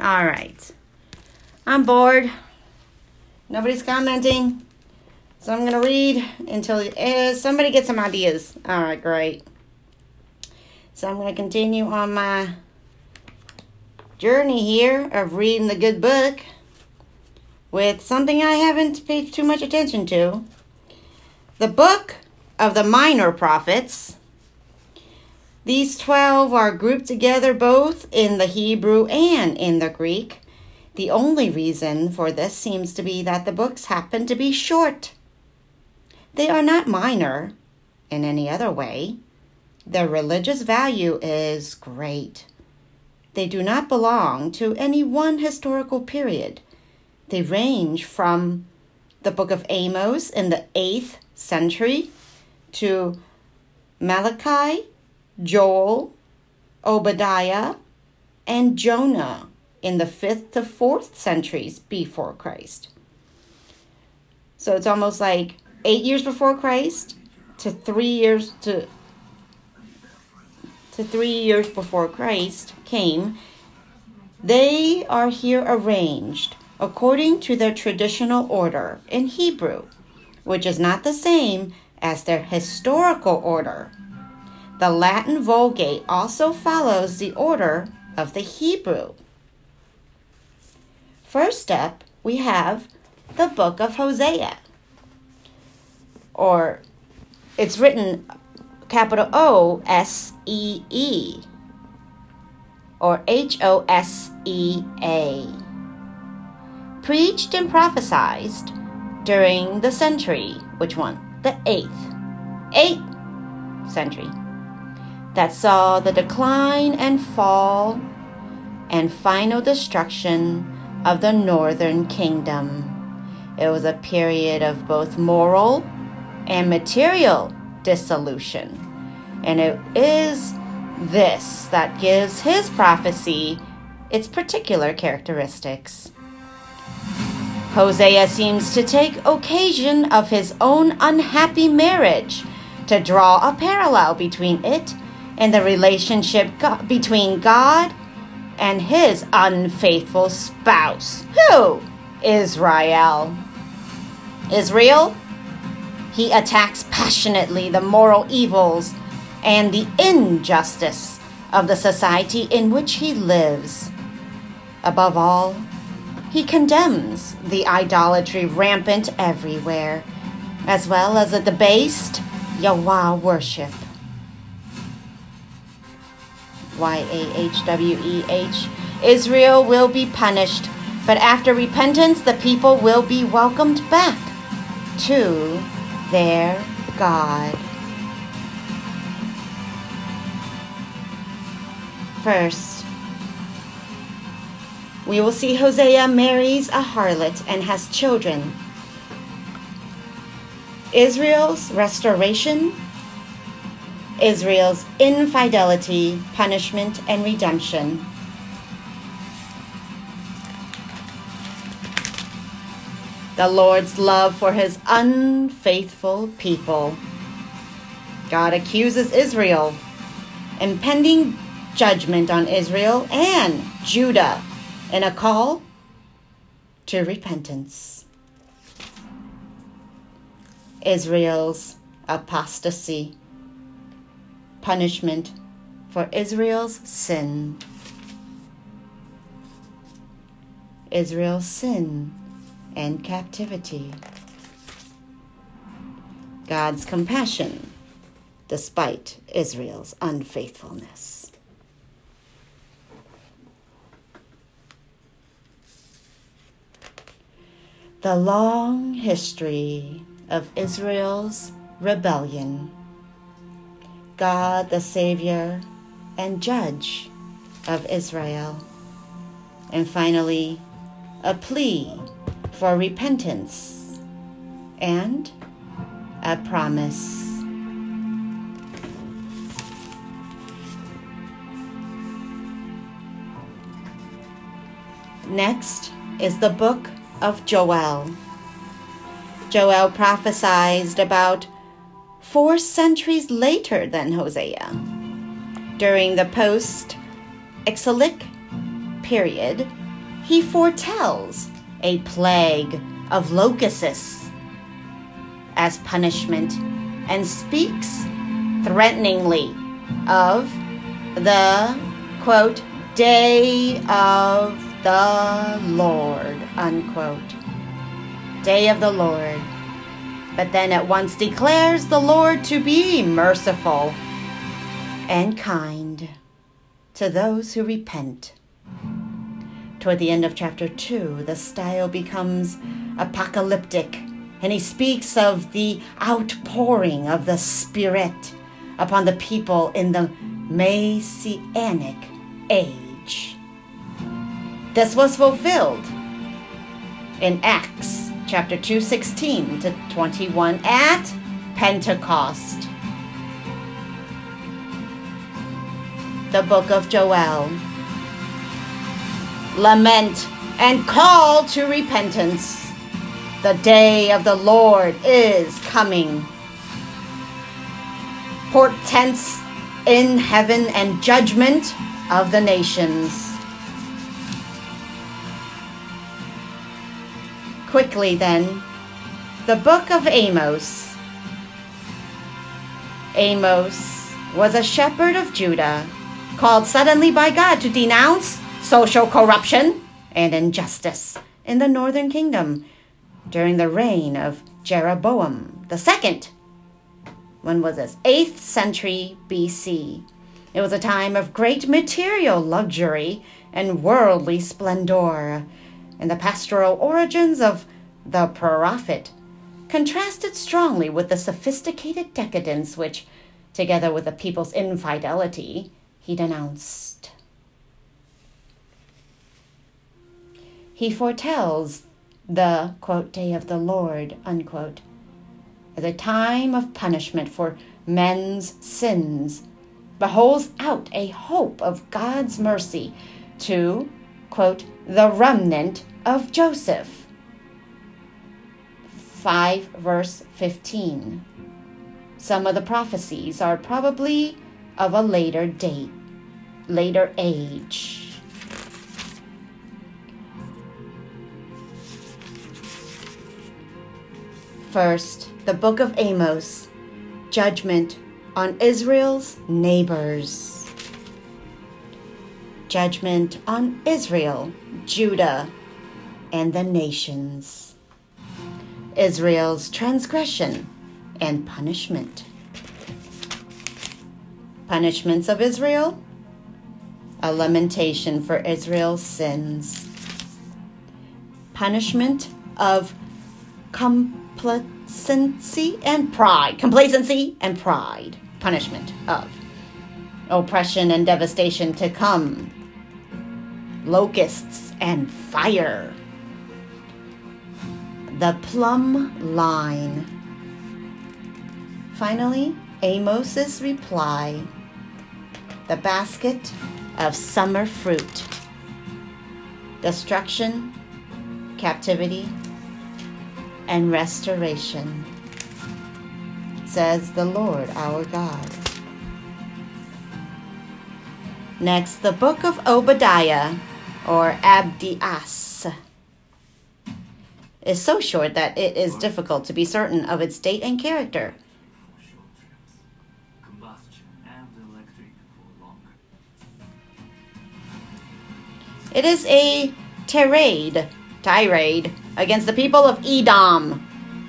All right. I'm bored. Nobody's commenting. So I'm going to read until uh, somebody gets some ideas. All right, great. So I'm going to continue on my journey here of reading the good book with something I haven't paid too much attention to. The book of the minor prophets. These 12 are grouped together both in the Hebrew and in the Greek. The only reason for this seems to be that the books happen to be short. They are not minor in any other way. Their religious value is great. They do not belong to any one historical period. They range from the book of Amos in the 8th century to Malachi, Joel, Obadiah, and Jonah in the 5th to 4th centuries before Christ. So it's almost like 8 years before Christ to 3 years to to 3 years before Christ came. They are here arranged according to their traditional order in Hebrew, which is not the same as their historical order. The Latin Vulgate also follows the order of the Hebrew. First step, we have the book of Hosea. Or it's written capital O S E E or H O S E A. Preached and prophesied during the century, which one? the 8th, 8th century, that saw the decline and fall and final destruction of the northern kingdom. It was a period of both moral and material dissolution. And it is this that gives his prophecy its particular characteristics. Hosea seems to take occasion of his own unhappy marriage to draw a parallel between it and the relationship between God and his unfaithful spouse. Who? Israel. Israel? He attacks passionately the moral evils and the injustice of the society in which he lives. Above all, he condemns the idolatry rampant everywhere, as well as the debased Yahweh worship. Y A H W E H. Israel will be punished, but after repentance, the people will be welcomed back to their God. First, we will see Hosea marries a harlot and has children. Israel's restoration, Israel's infidelity, punishment, and redemption. The Lord's love for his unfaithful people. God accuses Israel, impending judgment on Israel and Judah and a call to repentance. Israel's apostasy, punishment for Israel's sin. Israel's sin and captivity. God's compassion despite Israel's unfaithfulness. the long history of Israel's rebellion. God, the Savior and Judge of Israel. And finally, a plea for repentance and a promise. Next is the book of Joel. Joel prophesied about four centuries later than Hosea. During the post exilic period, he foretells a plague of locusts as punishment and speaks threateningly of the quote day of the Lord unquote day of the Lord but then at once declares the Lord to be merciful and kind to those who repent. Toward the end of chapter 2, the style becomes apocalyptic, and he speaks of the outpouring of the Spirit upon the people in the Messianic age. This was fulfilled in Acts chapter 2, 16 to 21 at Pentecost. The book of Joel. Lament and call to repentance. The day of the Lord is coming. Portents in heaven and judgment of the nations. Quickly, then, the book of Amos. Amos was a shepherd of Judah, called suddenly by God to denounce social corruption and injustice in the northern kingdom during the reign of Jeroboam second. When was this? 8th century BC. It was a time of great material luxury and worldly splendor and the pastoral origins of the prophet contrasted strongly with the sophisticated decadence which, together with the people's infidelity, he denounced. He foretells the quote, day of the Lord unquote, as a time of punishment for men's sins, but holds out a hope of God's mercy to quote, the remnant of Joseph. 5 verse 15. Some of the prophecies are probably of a later date, later age. First, the book of Amos, judgment on Israel's neighbors judgment on Israel, Judah, and the nations. Israel's transgression and punishment. Punishments of Israel a lamentation for Israel's sins. Punishment of complacency and pride. Complacency and pride. Punishment of oppression and devastation to come locusts, and fire. The plumb line. Finally, Amos's reply the basket of summer fruit. Destruction, captivity, and restoration, says the Lord our God. Next, the book of Obadiah or Abdias is so short that it is difficult to be certain of its date and character. It is a tirade, tirade against the people of Edom,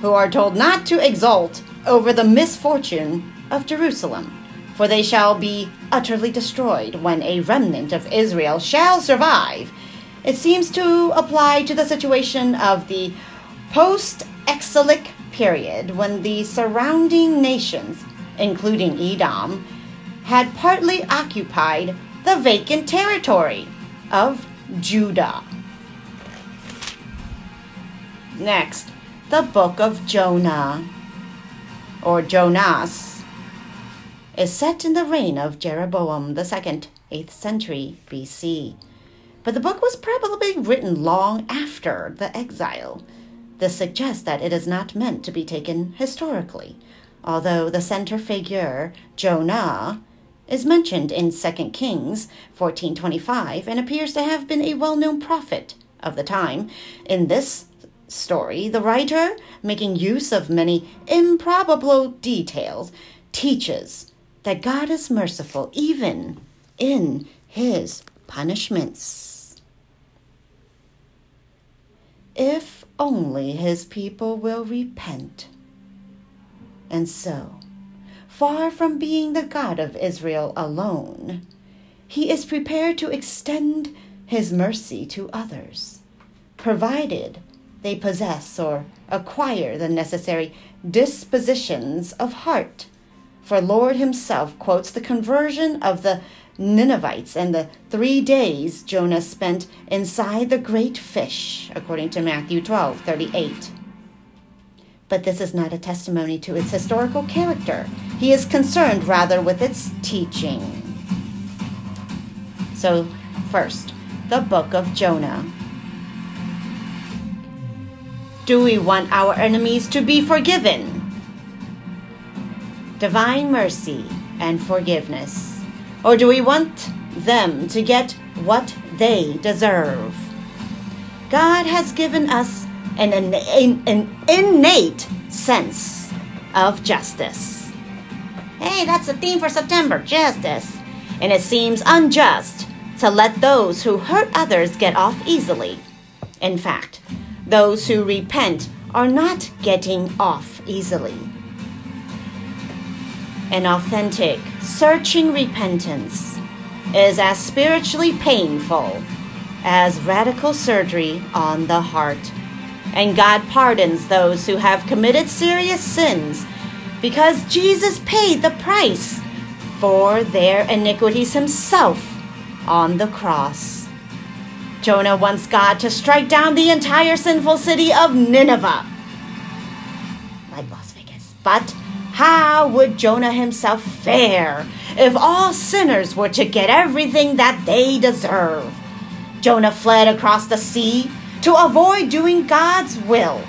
who are told not to exult over the misfortune of Jerusalem for they shall be utterly destroyed when a remnant of Israel shall survive. It seems to apply to the situation of the post exilic period when the surrounding nations, including Edom, had partly occupied the vacant territory of Judah. Next, the book of Jonah, or Jonas is set in the reign of Jeroboam II, 8th century BC. But the book was probably written long after the exile. This suggests that it is not meant to be taken historically, although the center figure, Jonah, is mentioned in 2 Kings 14:25 and appears to have been a well-known prophet of the time. In this story, the writer, making use of many improbable details, teaches that God is merciful even in his punishments. If only his people will repent. And so, far from being the God of Israel alone, he is prepared to extend his mercy to others, provided they possess or acquire the necessary dispositions of heart. For Lord himself quotes the conversion of the Ninevites and the three days Jonah spent inside the great fish, according to Matthew 12 38. But this is not a testimony to its historical character. He is concerned rather with its teaching. So, first, the book of Jonah. Do we want our enemies to be forgiven? Divine mercy and forgiveness. Or do we want them to get what they deserve? God has given us an, an, an innate sense of justice. Hey, that's the theme for September justice. And it seems unjust to let those who hurt others get off easily. In fact, those who repent are not getting off easily. An authentic, searching repentance is as spiritually painful as radical surgery on the heart. And God pardons those who have committed serious sins because Jesus paid the price for their iniquities himself on the cross. Jonah wants God to strike down the entire sinful city of Nineveh, like Las Vegas. But how would Jonah himself fare if all sinners were to get everything that they deserve? Jonah fled across the sea to avoid doing God's will.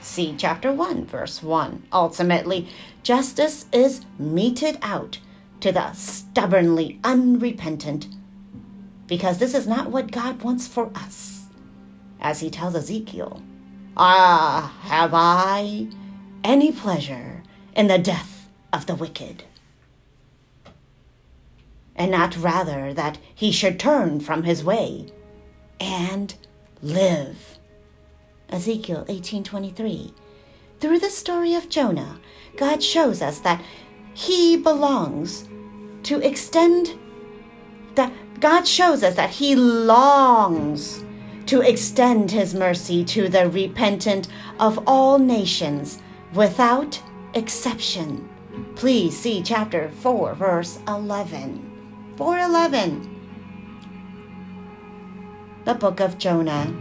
See chapter 1, verse 1. Ultimately, justice is meted out to the stubbornly unrepentant because this is not what God wants for us. As he tells Ezekiel, Ah, have I any pleasure in the death of the wicked? And not rather that he should turn from his way and live. Ezekiel 18:23. Through the story of Jonah, God shows us that he belongs to extend that God shows us that He longs to extend His mercy to the repentant of all nations without exception. Please see chapter 4, verse 11. 411. The book of Jonah.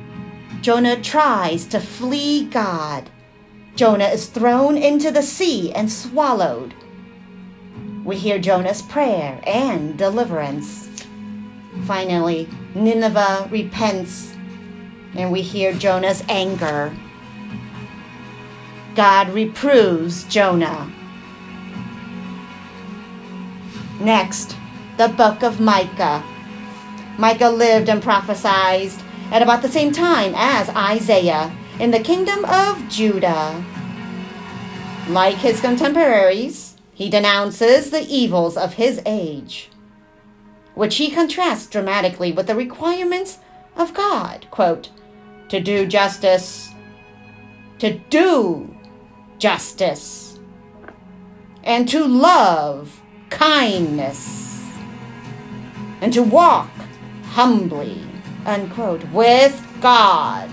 Jonah tries to flee God. Jonah is thrown into the sea and swallowed. We hear Jonah's prayer and deliverance. Finally, Nineveh repents, and we hear Jonah's anger. God reproves Jonah. Next, the book of Micah. Micah lived and prophesied at about the same time as Isaiah in the kingdom of Judah. Like his contemporaries, he denounces the evils of his age which he contrasts dramatically with the requirements of God. Quote, to do justice, to do justice, and to love kindness, and to walk humbly, unquote, with God.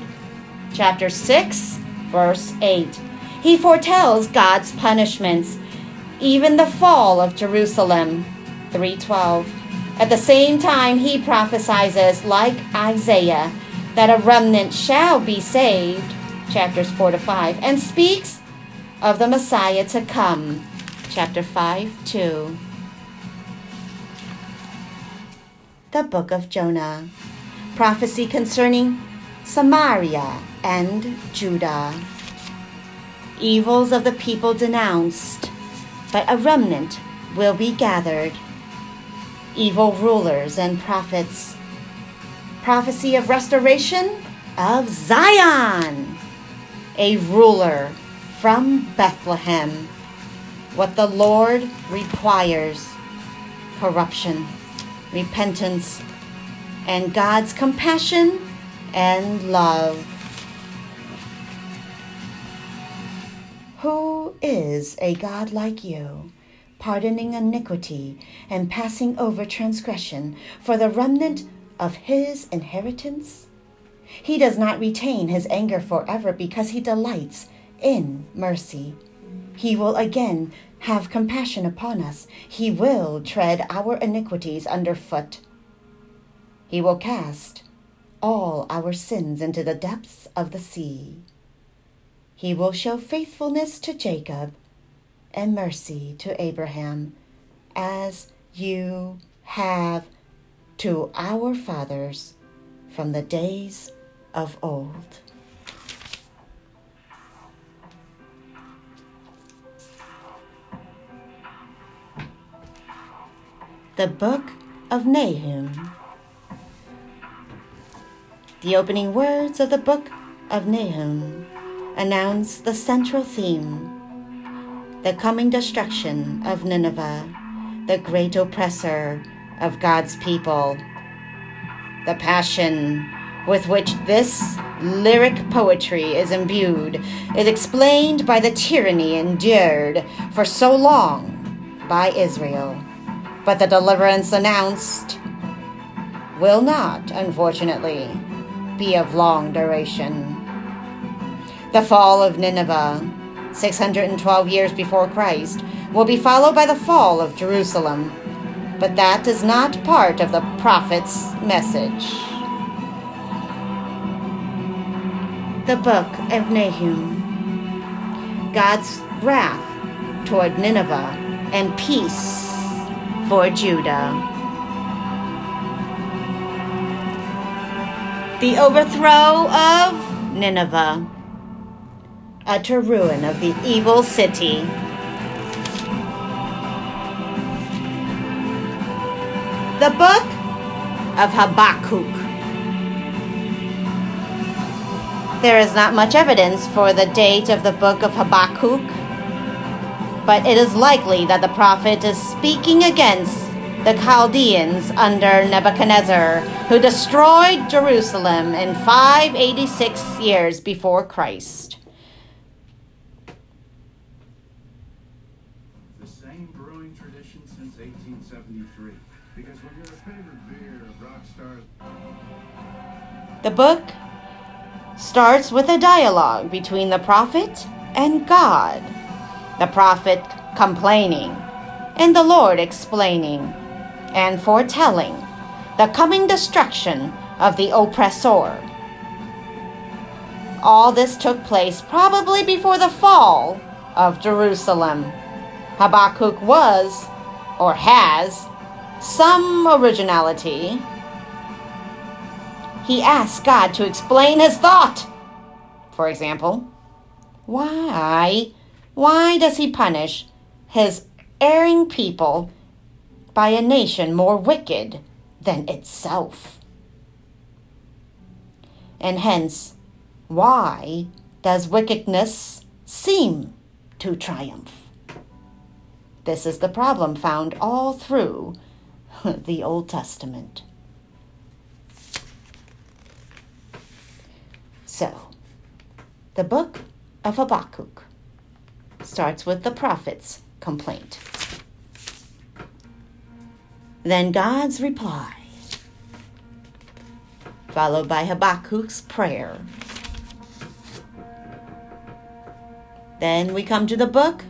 Chapter 6, verse 8. He foretells God's punishments, even the fall of Jerusalem. 312 at the same time, he prophesies, like Isaiah, that a remnant shall be saved, chapters 4 to 5, and speaks of the Messiah to come, chapter 5 2. The Book of Jonah, prophecy concerning Samaria and Judah. Evils of the people denounced, but a remnant will be gathered evil rulers and prophets. Prophecy of restoration of Zion, a ruler from Bethlehem. What the Lord requires corruption, repentance, and God's compassion and love. Who is a God like you, pardoning iniquity and passing over transgression for the remnant of his inheritance? He does not retain his anger forever because he delights in mercy. He will again have compassion upon us. He will tread our iniquities underfoot. He will cast all our sins into the depths of the sea. He will show faithfulness to Jacob and mercy to Abraham, as you have to our fathers from the days of old. The Book of Nahum. The opening words of the Book of Nahum announce the central theme the coming destruction of Nineveh, the great oppressor of God's people. The passion with which this lyric poetry is imbued is explained by the tyranny endured for so long by Israel. But the deliverance announced will not, unfortunately, be of long duration. The fall of Nineveh, 612 years before Christ, will be followed by the fall of Jerusalem. But that is not part of the prophet's message. The Book of Nahum God's wrath toward Nineveh and peace for Judah. The overthrow of Nineveh, utter ruin of the evil city. The Book of Habakkuk. There is not much evidence for the date of the Book of Habakkuk but it is likely that the prophet is speaking against the Chaldeans under Nebuchadnezzar, who destroyed Jerusalem in 586 years before Christ. The same brewing tradition since 1873. Because when your favorite beer of rock stars. The book starts with a dialogue between the prophet and God the prophet complaining, and the Lord explaining and foretelling the coming destruction of the oppressor. All this took place probably before the fall of Jerusalem. Habakkuk was, or has, some originality. He asked God to explain his thought. For example, why why does he punish his erring people by a nation more wicked than itself? And hence, why does wickedness seem to triumph? This is the problem found all through the Old Testament. So, the book of Habakkuk starts with the prophet's complaint. Then God's reply, followed by Habakkuk's prayer. Then we come to the book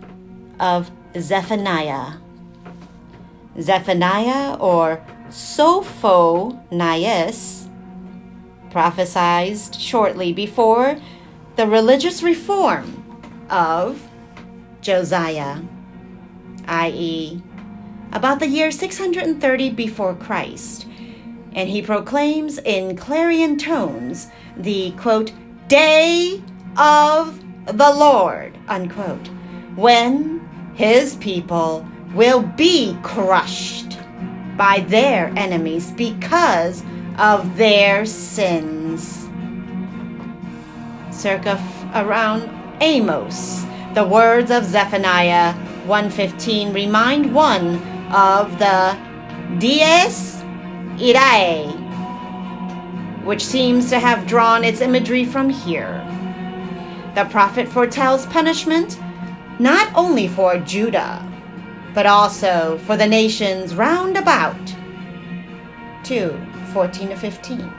of Zephaniah. Zephaniah or Sophonias prophesied shortly before the religious reform of Josiah, i.e., about the year 630 before Christ, and he proclaims in clarion tones the quote, day of the Lord, unquote, when his people will be crushed by their enemies because of their sins. circa f- around Amos. The words of Zephaniah 115 remind one of the Dies Irae, which seems to have drawn its imagery from here. The prophet foretells punishment not only for Judah, but also for the nations round about. 2 14 to 15.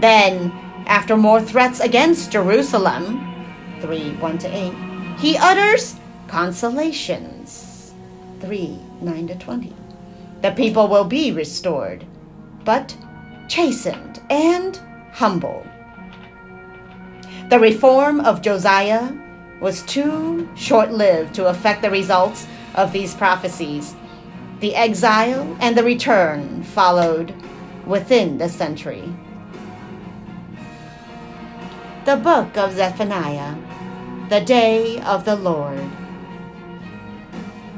Then, after more threats against Jerusalem, 3 1 to 8, he utters consolations. 3 9 to 20. The people will be restored, but chastened and humble. The reform of Josiah was too short lived to affect the results of these prophecies. The exile and the return followed within the century. The book of Zephaniah, the day of the Lord.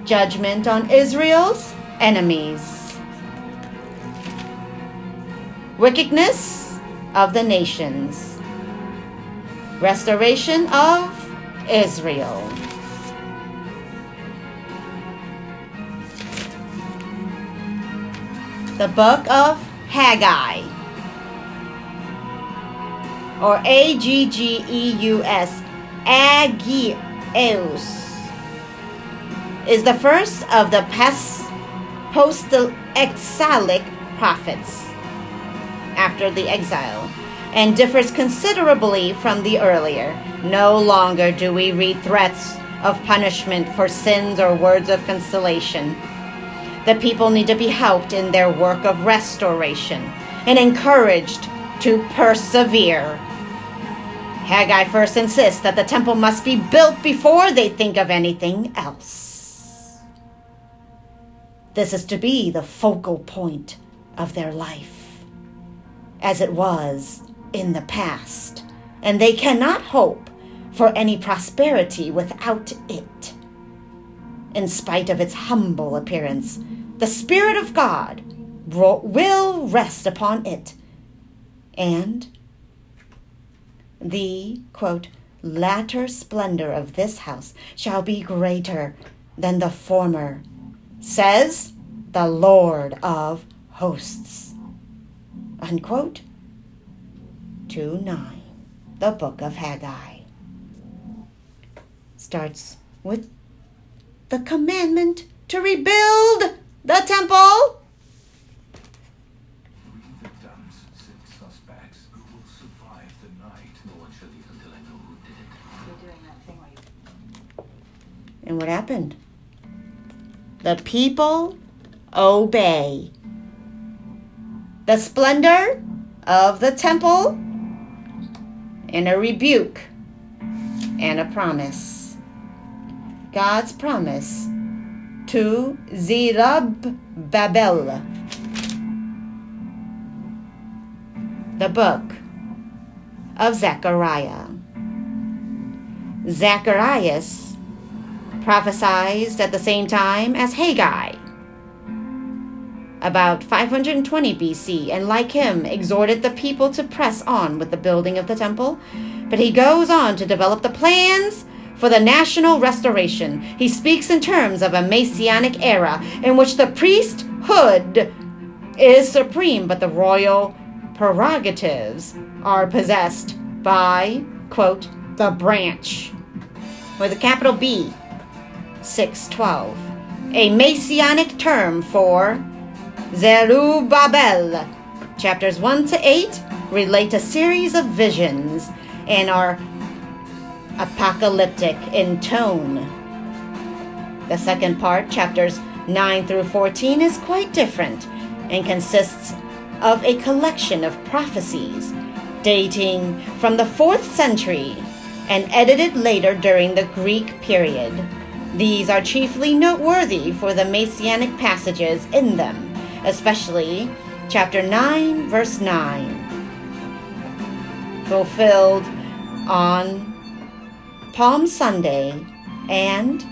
Judgment on Israel's enemies. Wickedness of the nations. Restoration of Israel. The book of Haggai, or A G G E U S, Aggeus, is the first of the post-exilic prophets after the exile and differs considerably from the earlier. No longer do we read threats of punishment for sins or words of consolation. The people need to be helped in their work of restoration and encouraged to persevere. Haggai first insists that the temple must be built before they think of anything else. This is to be the focal point of their life, as it was in the past, and they cannot hope for any prosperity without it. In spite of its humble appearance, the Spirit of God will rest upon it, and the quote, latter splendor of this house shall be greater than the former, says the Lord of hosts. Unquote. 2 9, the book of Haggai. Starts with the commandment to rebuild the temple. And what happened? The people obey. The splendor of the temple and a rebuke and a promise. God's promise to Zerubbabel. The book of Zechariah. Zacharias prophesied at the same time as Haggai, about 520 BC, and like him, exhorted the people to press on with the building of the temple. But he goes on to develop the plans for the national restoration. He speaks in terms of a messianic era in which the priesthood is supreme, but the royal prerogatives are possessed by, quote, the branch, with a capital B, 612, a messianic term for Zerubbabel. Chapters 1 to 8 relate a series of visions and are apocalyptic in tone. The second part, chapters 9 through 14, is quite different and consists of a collection of prophecies dating from the 4th century and edited later during the Greek period. These are chiefly noteworthy for the messianic passages in them, especially chapter 9, verse 9, fulfilled on Palm Sunday, and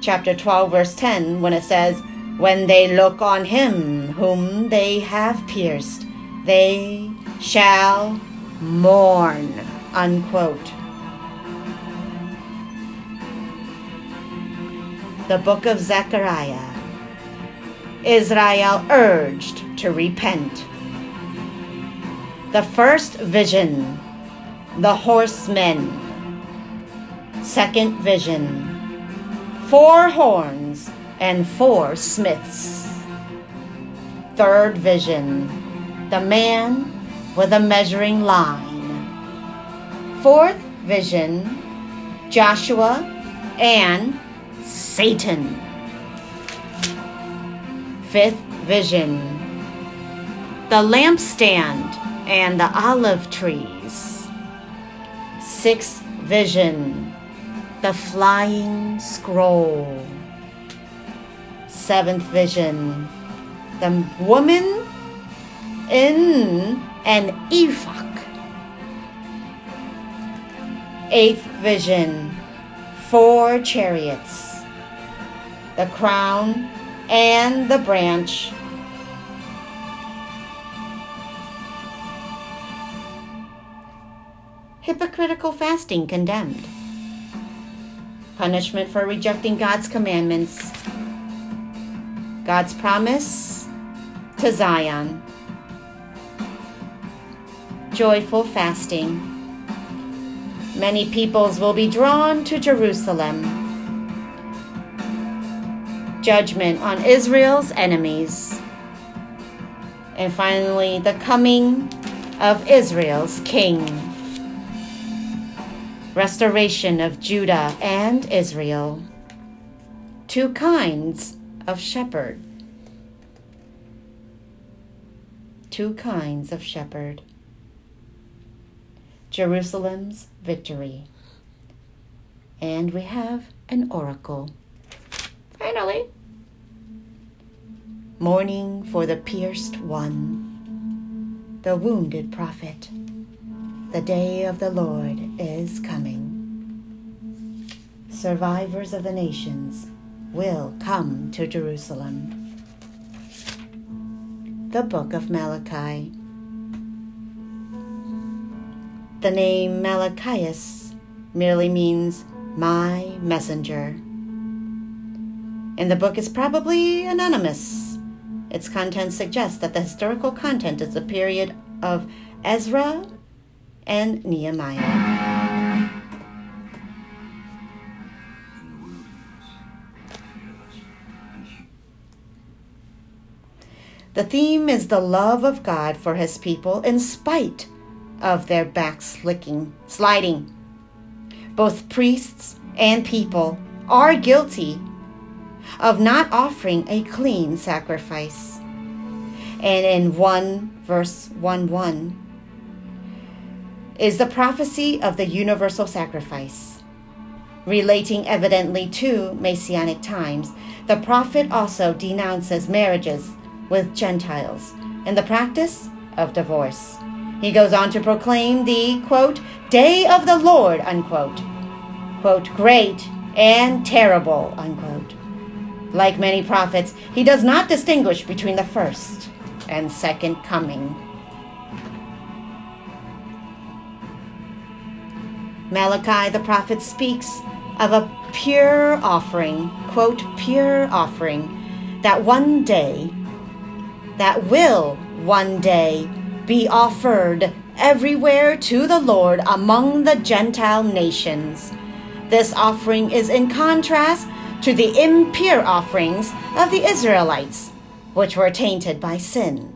chapter 12, verse 10, when it says, When they look on him whom they have pierced, they shall mourn. Unquote. The book of Zechariah, Israel urged to repent. The first vision, the horsemen. Second vision, four horns and four smiths. Third vision, the man with a measuring line. Fourth vision, Joshua and Satan. Fifth vision, the lampstand and the olive trees. Sixth vision, the flying scroll. Seventh vision, the woman in an ephod. Eighth vision, four chariots, the crown and the branch. Hypocritical fasting condemned. Punishment for rejecting God's commandments. God's promise to Zion. Joyful fasting. Many peoples will be drawn to Jerusalem. Judgment on Israel's enemies. And finally, the coming of Israel's king. Restoration of Judah and Israel. Two kinds of shepherd. Two kinds of shepherd. Jerusalem's victory. And we have an oracle. Finally. Mourning for the pierced one, the wounded prophet. The day of the Lord is coming. Survivors of the nations will come to Jerusalem. The Book of Malachi. The name Malachias merely means my messenger. And the book is probably anonymous. Its content suggests that the historical content is the period of Ezra and Nehemiah. The theme is the love of God for his people in spite of their backslicking, sliding. Both priests and people are guilty of not offering a clean sacrifice. And in 1 verse 1 1 is the prophecy of the universal sacrifice. Relating evidently to Messianic times, the prophet also denounces marriages with Gentiles and the practice of divorce. He goes on to proclaim the, quote, day of the Lord, unquote, quote, great and terrible, unquote. Like many prophets, he does not distinguish between the first and second coming. Malachi the prophet speaks of a pure offering, quote, pure offering, that one day, that will one day be offered everywhere to the Lord among the Gentile nations. This offering is in contrast to the impure offerings of the Israelites, which were tainted by sin.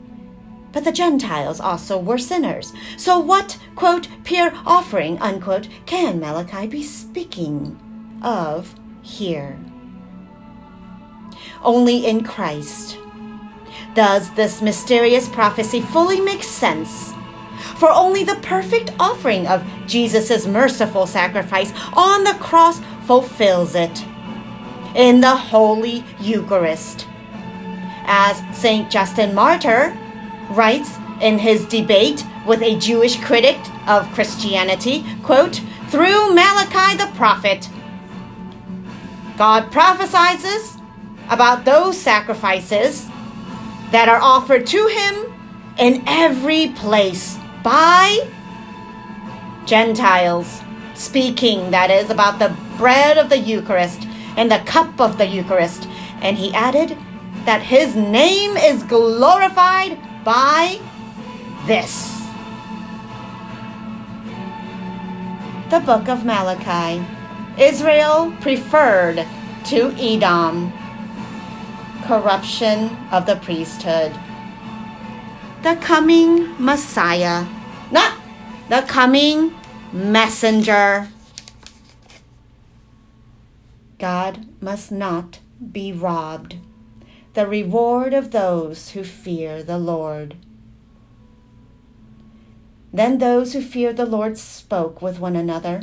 But the Gentiles also were sinners. So, what, quote, pure offering, unquote, can Malachi be speaking of here? Only in Christ does this mysterious prophecy fully make sense. For only the perfect offering of Jesus' merciful sacrifice on the cross fulfills it in the Holy Eucharist. As St. Justin Martyr writes in his debate with a Jewish critic of Christianity, quote, through Malachi the prophet, God prophesies about those sacrifices that are offered to him in every place by Gentiles, speaking, that is, about the bread of the Eucharist and the cup of the Eucharist. And he added that his name is glorified by this. The Book of Malachi. Israel preferred to Edom. Corruption of the priesthood. The coming Messiah. Not the coming messenger. God must not be robbed. The reward of those who fear the Lord. Then those who feared the Lord spoke with one another.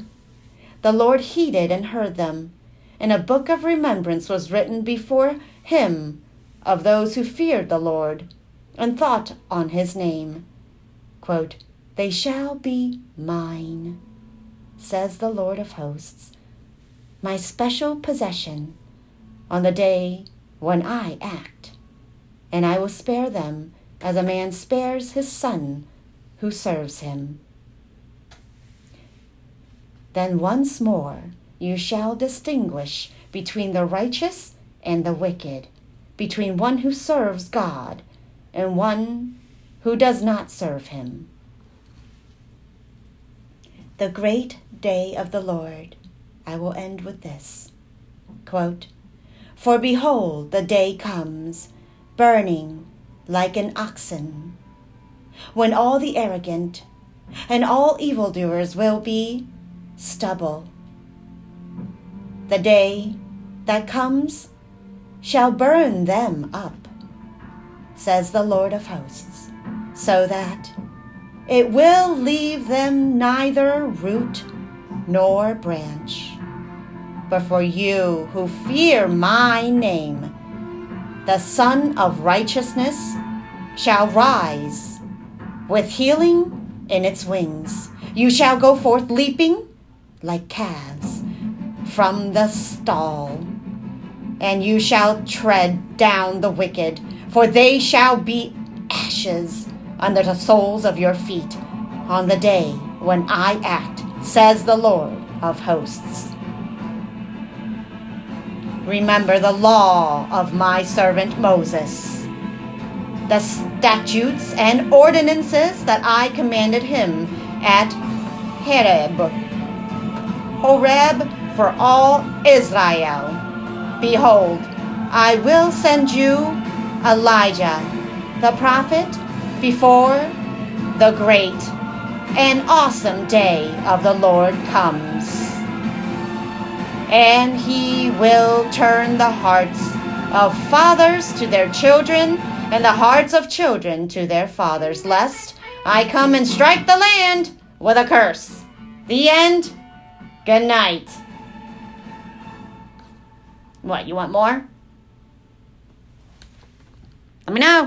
The Lord heeded and heard them, and a book of remembrance was written before him of those who feared the Lord and thought on his name. Quote, they shall be mine, says the Lord of hosts, my special possession on the day when I act, and I will spare them as a man spares his son who serves him. Then once more you shall distinguish between the righteous and the wicked, between one who serves God and one who does not serve him. The great day of the Lord. I will end with this quote, For behold, the day comes, burning like an oxen when all the arrogant and all evildoers will be stubble. The day that comes shall burn them up, says the Lord of hosts, so that it will leave them neither root nor branch. But for you who fear my name, the Sun of Righteousness shall rise with healing in its wings. You shall go forth leaping like calves from the stall, and you shall tread down the wicked, for they shall be ashes under the soles of your feet on the day when I act, says the Lord of hosts. Remember the law of my servant Moses the statutes and ordinances that I commanded him at Horeb. Horeb for all Israel. Behold, I will send you Elijah, the prophet, before the great and awesome day of the Lord comes. And he will turn the hearts of fathers to their children and the hearts of children to their fathers, lest I come and strike the land with a curse. The end. Good night. What, you want more? Let me know.